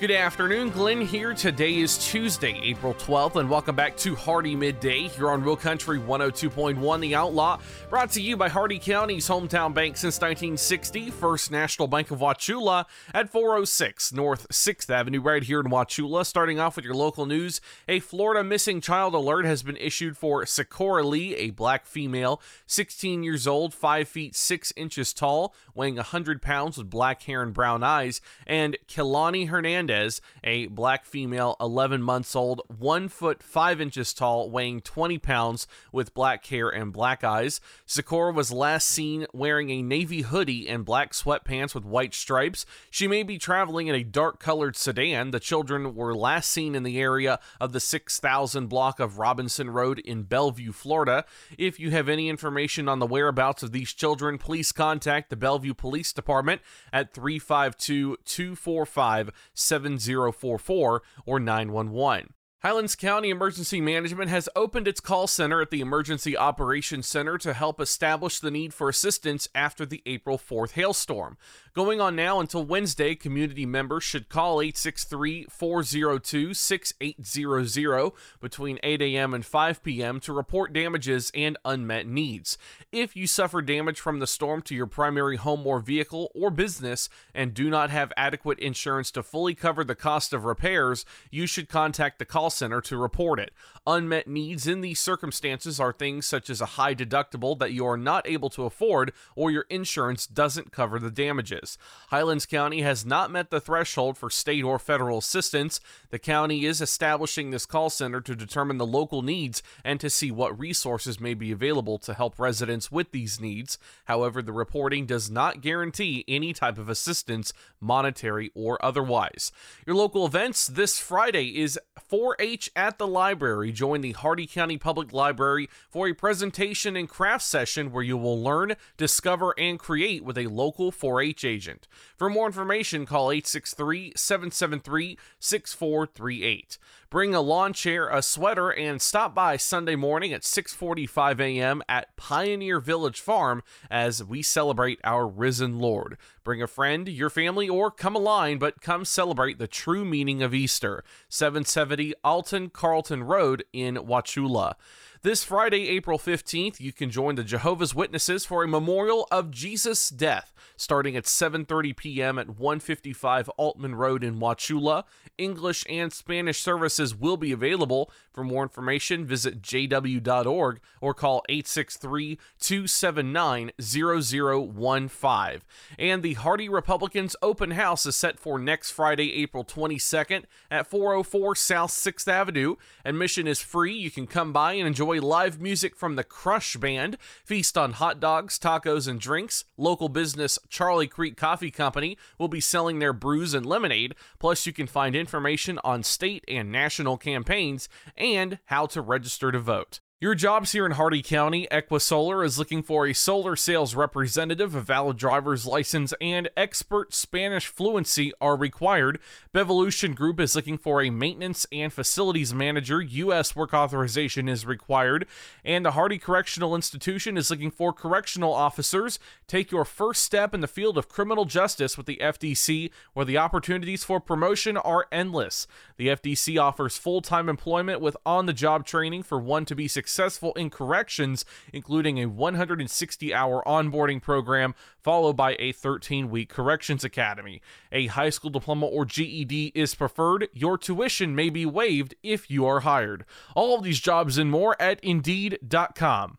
Good afternoon, Glenn here. Today is Tuesday, April 12th, and welcome back to Hardee Midday here on Real Country 102.1 The Outlaw. Brought to you by Hardee County's hometown bank since 1960, First National Bank of Wauchula at 406 North 6th Avenue, right here in Wauchula. Starting off with your local news, a Florida missing child alert has been issued for Sakura Lee, a black female, 16 years old, 5 feet 6 inches tall, weighing 100 pounds with black hair and brown eyes, and Kilani Hernandez. Hernandez, a black female, 11 months old, 1 foot 5 inches tall, weighing 20 pounds, with black hair and black eyes. Sakura was last seen wearing a navy hoodie and black sweatpants with white stripes. She may be traveling in a dark colored sedan. The children were last seen in the area of the 6000 block of Robinson Road in Belleview, Florida. If you have any information on the whereabouts of these children, please contact the Belleview Police Department at 352 245 7044 or 911. Highlands County Emergency Management has opened its call center at the Emergency Operations Center to help establish the need for assistance after the April 4th hailstorm. Going on now until Wednesday, community members should call 863 402 6800 between 8 a.m. and 5 p.m. to report damages and unmet needs. If you suffer damage from the storm to your primary home or vehicle or business and do not have adequate insurance to fully cover the cost of repairs, you should contact the call center to report it. Unmet needs in these circumstances are things such as a high deductible that you are not able to afford or your insurance doesn't cover the damages. Highlands County has not met the threshold for state or federal assistance. The county is establishing this call center to determine the local needs and to see what resources may be available to help residents with these needs. However, the reporting does not guarantee any type of assistance, monetary or otherwise. Your local events this Friday is 4 H at the library. Join the Hardee County Public Library for a presentation and craft session where you will learn, discover, and create with a local 4 H agent. For more information, call 863 773 6438. Bring a lawn chair, a sweater, and stop by Sunday morning at 6:45 a.m. at Pioneer Village Farm as we celebrate our risen Lord. Bring a friend, your family, or come a line, but come celebrate the true meaning of Easter. 770 Alton Carlton Road in Wauchula. This Friday, April 15th, you can join the Jehovah's Witnesses for a memorial of Jesus' death starting at 7:30 p.m. at 155 Altman Road in Wauchula. English and Spanish services will be available. For more information, visit jw.org or call 863-279-0015. And the Hardee Republicans open house is set for next Friday, April 22nd at 404 South 6th Avenue. Admission is free. You can come by and enjoy enjoy live music from the Crush Band, feast on hot dogs, tacos, and drinks. Local business Charlie Creek Coffee Company will be selling their brews and lemonade. Plus, you can find information on state and national campaigns and how to register to vote. Your jobs here in Hardee County, Equisolar is looking for a solar sales representative. A valid driver's license and expert Spanish fluency are required. Bevolution Group is looking for a maintenance and facilities manager. U.S. work authorization is required. And the Hardee Correctional Institution is looking for correctional officers. Take your first step in the field of criminal justice with the FDC, where the opportunities for promotion are endless. The FDC offers full time employment with on the job training for one to be successful successful in corrections, including a 160 hour onboarding program followed by a 13 week corrections academy. A high school diploma or GED is preferred. Your tuition may be waived if you are hired. All of these jobs and more at Indeed.com.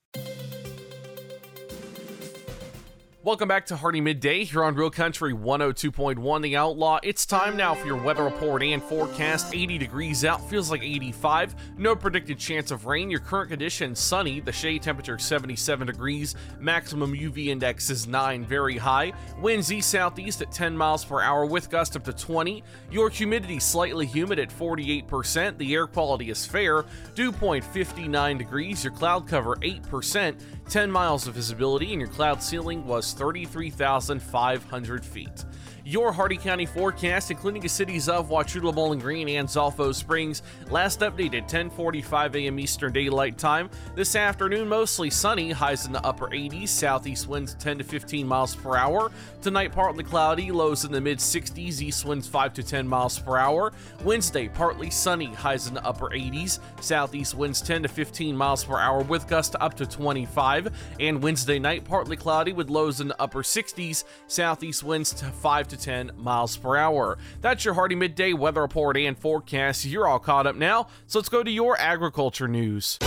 Welcome back to Hardee Midday here on Real Country 102.1 The Outlaw. It's time now for your weather report and forecast. 80 degrees out, feels like 85. No predicted chance of rain. Your current condition sunny. The shade temperature 77 degrees. Maximum UV index is 9, very high. Winds east southeast at 10 miles per hour with gust up to 20. Your humidity slightly humid at 48%. The air quality is fair. Dew point 59 degrees. Your cloud cover 8%. 10 miles of visibility, and your cloud ceiling was 33,500 feet. Your Hardee County forecast, including the cities of Wauchula, Bowling Green, and Zolfo Springs, last updated 10:45 a.m. Eastern Daylight Time. This afternoon, mostly sunny, highs in the upper 80s, southeast winds 10 to 15 miles per hour. Tonight, partly cloudy, lows in the mid 60s, east winds 5 to 10 miles per hour. Wednesday, partly sunny, highs in the upper 80s, southeast winds 10 to 15 miles per hour with gusts up to 25. And Wednesday night, partly cloudy with lows in the upper 60s, southeast winds to 5 to 10 miles per hour. That's your Hardee Midday weather report and forecast. You're all caught up now, so let's go to your agriculture news.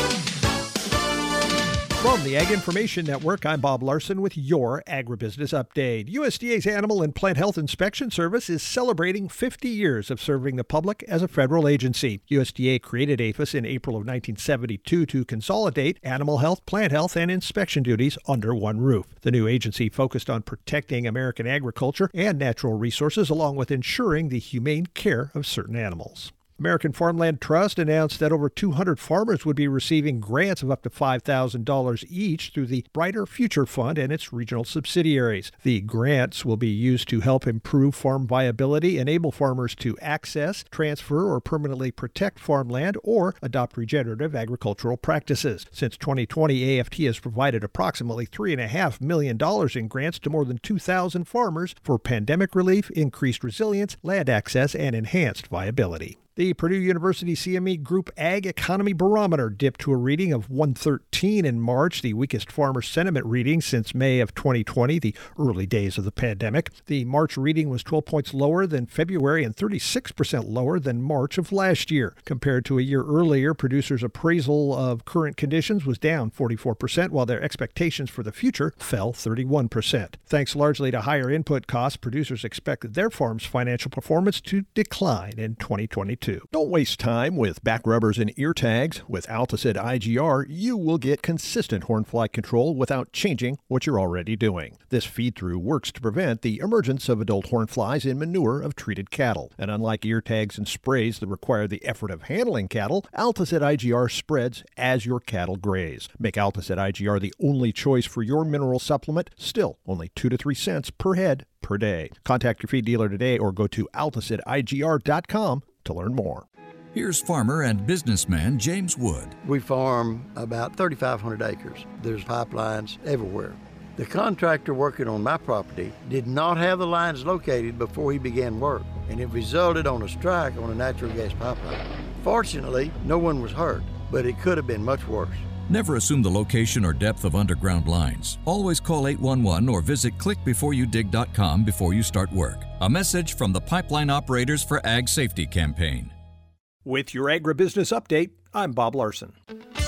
From the Ag Information Network, I'm Bob Larson with your agribusiness update. USDA's Animal and Plant Health Inspection Service is celebrating 50 years of serving the public as a federal agency. USDA created APHIS in April of 1972 to consolidate animal health, plant health, and inspection duties under one roof. The new agency focused on protecting American agriculture and natural resources along with ensuring the humane care of certain animals. American Farmland Trust announced that over 200 farmers would be receiving grants of up to $5,000 each through the Brighter Future Fund and its regional subsidiaries. The grants will be used to help improve farm viability, enable farmers to access, transfer, or permanently protect farmland, or adopt regenerative agricultural practices. Since 2020, AFT has provided approximately $3.5 million in grants to more than 2,000 farmers for pandemic relief, increased resilience, land access, and enhanced viability. The Purdue University CME Group Ag Economy Barometer dipped to a reading of 113 in March, the weakest farmer sentiment reading since May of 2020, the early days of the pandemic. The March reading was 12 points lower than February and 36% lower than March of last year. Compared to a year earlier, producers' appraisal of current conditions was down 44%, while their expectations for the future fell 31%. Thanks largely to higher input costs, producers expect their farms' financial performance to decline in 2022. Too. Don't waste time with back rubbers and ear tags. With Altosid IGR, you will get consistent hornfly control without changing what you're already doing. This feed through works to prevent the emergence of adult hornflies in manure of treated cattle. And unlike ear tags and sprays that require the effort of handling cattle, Altosid IGR spreads as your cattle graze. Make Altosid IGR the only choice for your mineral supplement, still only 2 to 3 cents per head per day. Contact your feed dealer today or go to altosidigr.com to learn more. Here's farmer and businessman James Wood. We farm about 3,500 acres. There's pipelines everywhere. The contractor working on my property did not have the lines located before he began work, and it resulted on a strike on a natural gas pipeline. Fortunately, no one was hurt, but it could have been much worse. Never assume the location or depth of underground lines. Always call 811 or visit clickbeforeyoudig.com before you start work. A message from the Pipeline Operators for Ag Safety campaign. With your agribusiness update, I'm Bob Larson.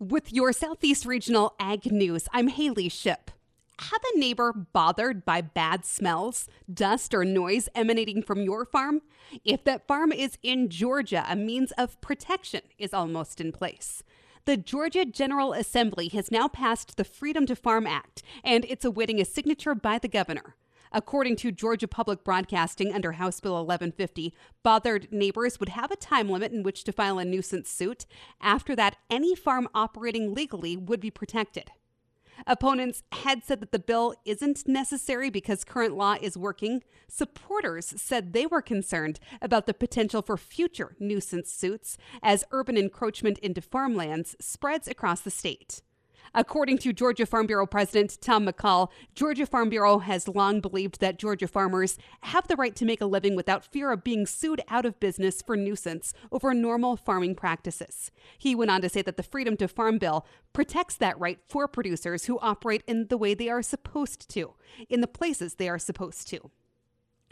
With your Southeast Regional Ag News, I'm Haley Ship. Have a neighbor bothered by bad smells, dust, or noise emanating from your farm? If that farm is in Georgia, a means of protection is almost in place. The Georgia General Assembly has now passed the Freedom to Farm Act, and it's awaiting a signature by the governor. According to Georgia Public Broadcasting under House Bill 1150, bothered neighbors would have a time limit in which to file a nuisance suit. After that, any farm operating legally would be protected. Opponents had said that the bill isn't necessary because current law is working. Supporters said they were concerned about the potential for future nuisance suits as urban encroachment into farmlands spreads across the state. According to Georgia Farm Bureau President Tom McCall, Georgia Farm Bureau has long believed that Georgia farmers have the right to make a living without fear of being sued out of business for nuisance over normal farming practices. He went on to say that the Freedom to Farm bill protects that right for producers who operate in the way they are supposed to, in the places they are supposed to.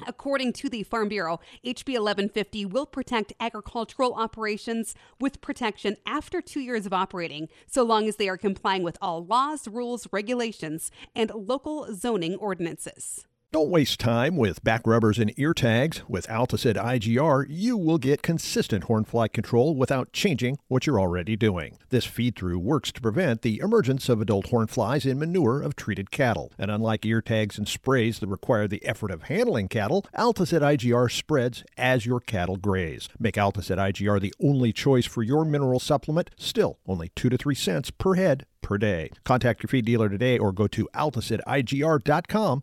According to the Farm Bureau, HB 1150 will protect agricultural operations with protection after two years of operating, so long as they are complying with all laws, rules, regulations, and local zoning ordinances. Don't waste time with back rubbers and ear tags. With Altosid IGR, you will get consistent hornfly control without changing what you're already doing. This feed through works to prevent the emergence of adult hornflies in manure of treated cattle. And unlike ear tags and sprays that require the effort of handling cattle, Altosid IGR spreads as your cattle graze. Make Altosid IGR the only choice for your mineral supplement, still only 2 to 3 cents per head per day. Contact your feed dealer today or go to altosidigr.com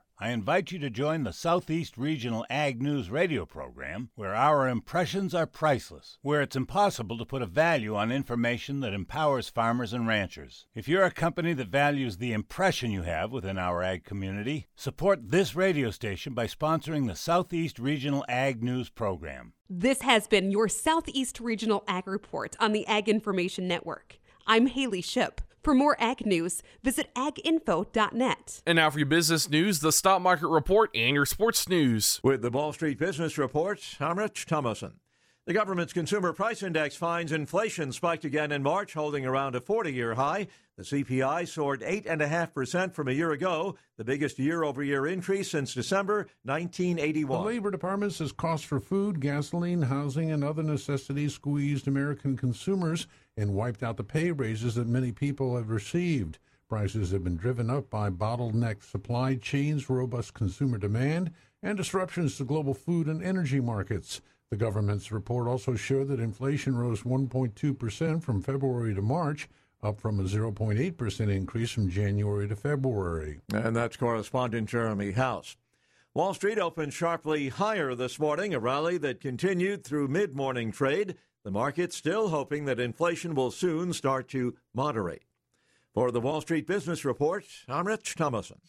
I invite you to join the Southeast Regional Ag News radio program, where our impressions are priceless, where it's impossible to put a value on information that empowers farmers and ranchers. If you're a company that values the impression you have within our ag community, support this radio station by sponsoring the Southeast Regional Ag News program. This has been your Southeast Regional Ag Report on the Ag Information Network. I'm Haley Ship. For more ag news, visit aginfo.net. And now for your business news, the stock market report, and your sports news. With the Wall Street Business Report, I'm Rich Thomason. The government's consumer price index finds inflation spiked again in March, holding around a 40 year high. The CPI soared 8.5% from a year ago, the biggest year over year increase since December 1981. The Labor Department says costs for food, gasoline, housing, and other necessities squeezed American consumers and wiped out the pay raises that many people have received. Prices have been driven up by bottleneck supply chains, robust consumer demand, and disruptions to global food and energy markets. The government's report also showed that inflation rose 1.2% from February to March, up from a 0.8% increase from January to February. And that's correspondent Jeremy House. Wall Street opened sharply higher this morning, a rally that continued through mid morning trade. The market still hoping that inflation will soon start to moderate. For the Wall Street Business Report, I'm Rich Thomason.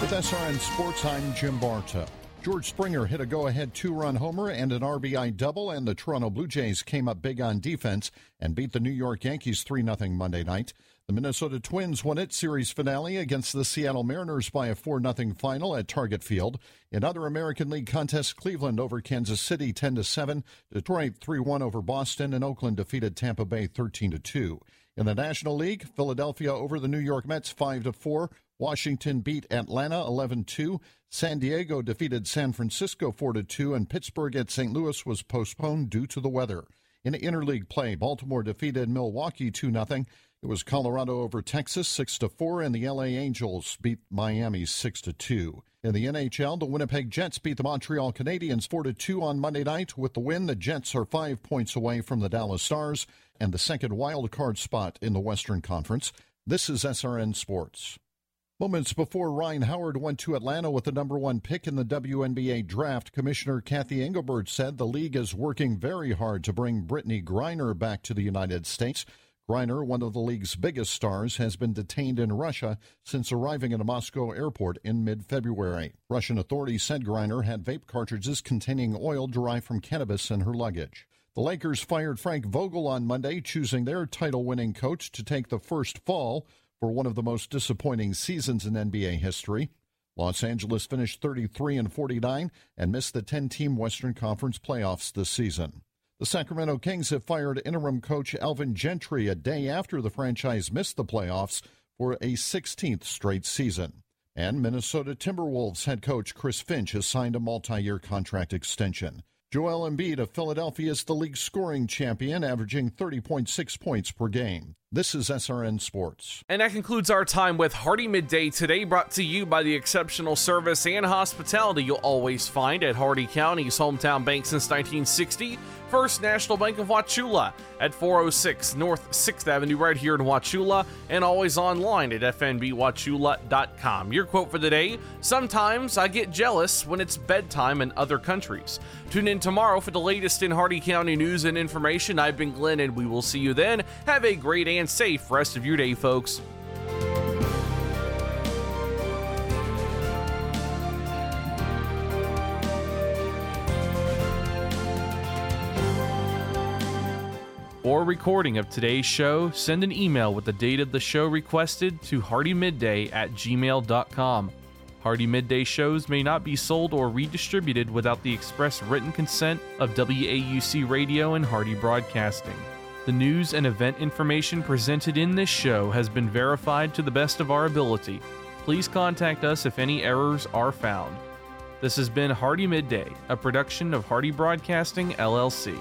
With SRN Sports, I'm Jim Bartow. George Springer hit a go ahead two run homer and an RBI double, and the Toronto Blue Jays came up big on defense and beat the New York Yankees 3 0 Monday night. The Minnesota Twins won its series finale against the Seattle Mariners by a 4 0 final at Target Field. In other American League contests, Cleveland over Kansas City 10 7, Detroit 3 1 over Boston, and Oakland defeated Tampa Bay 13 2. In the National League, Philadelphia over the New York Mets 5 to 4, Washington beat Atlanta 11 2. San Diego defeated San Francisco 4 2, and Pittsburgh at St. Louis was postponed due to the weather. In interleague play, Baltimore defeated Milwaukee 2 0. It was Colorado over Texas 6 to 4, and the LA Angels beat Miami 6 to 2. In the NHL, the Winnipeg Jets beat the Montreal Canadiens 4 to 2 on Monday night. With the win, the Jets are five points away from the Dallas Stars and the second wild card spot in the Western Conference. This is SRN Sports. Moments before Rhyne Howard went to Atlanta with the number one pick in the WNBA draft, Commissioner Cathy Engelbert said the league is working very hard to bring Brittney Griner back to the United States. Griner, one of the league's biggest stars, has been detained in Russia since arriving at a Moscow airport in mid February. Russian authorities said Griner had vape cartridges containing oil derived from cannabis in her luggage. The Lakers fired Frank Vogel on Monday, choosing their title winning coach to take the first fall for one of the most disappointing seasons in NBA history. Los Angeles finished 33 and 49 and missed the 10-team Western Conference playoffs this season. The Sacramento Kings have fired interim coach Alvin Gentry a day after the franchise missed the playoffs for a 16th straight season. And Minnesota Timberwolves head coach Chris Finch has signed a multi-year contract extension. Joel Embiid of Philadelphia is the league scoring champion, averaging 30.6 points per game. This is SRN Sports. And that concludes our time with Hardee Midday today, brought to you by the exceptional service and hospitality you'll always find at Hardee County's hometown bank since 1960. First National Bank of Wauchula at 406 North 6th Avenue, right here in Wauchula, and always online at fnbwauchula.com. Your quote for the day Sometimes I get jealous when it's bedtime in other countries. Tune in tomorrow for the latest in Hardee County news and information. I've been Glenn, and we will see you then. Have a great and safe rest of your day, folks. For recording of today's show, send an email with the date of the show requested to hardeemidday at gmail.com. Hardee Midday shows may not be sold or redistributed without the express written consent of WAUC Radio and Hardee Broadcasting. The news and event information presented in this show has been verified to the best of our ability. Please contact us if any errors are found. This has been Hardee Midday, a production of Hardee Broadcasting, LLC.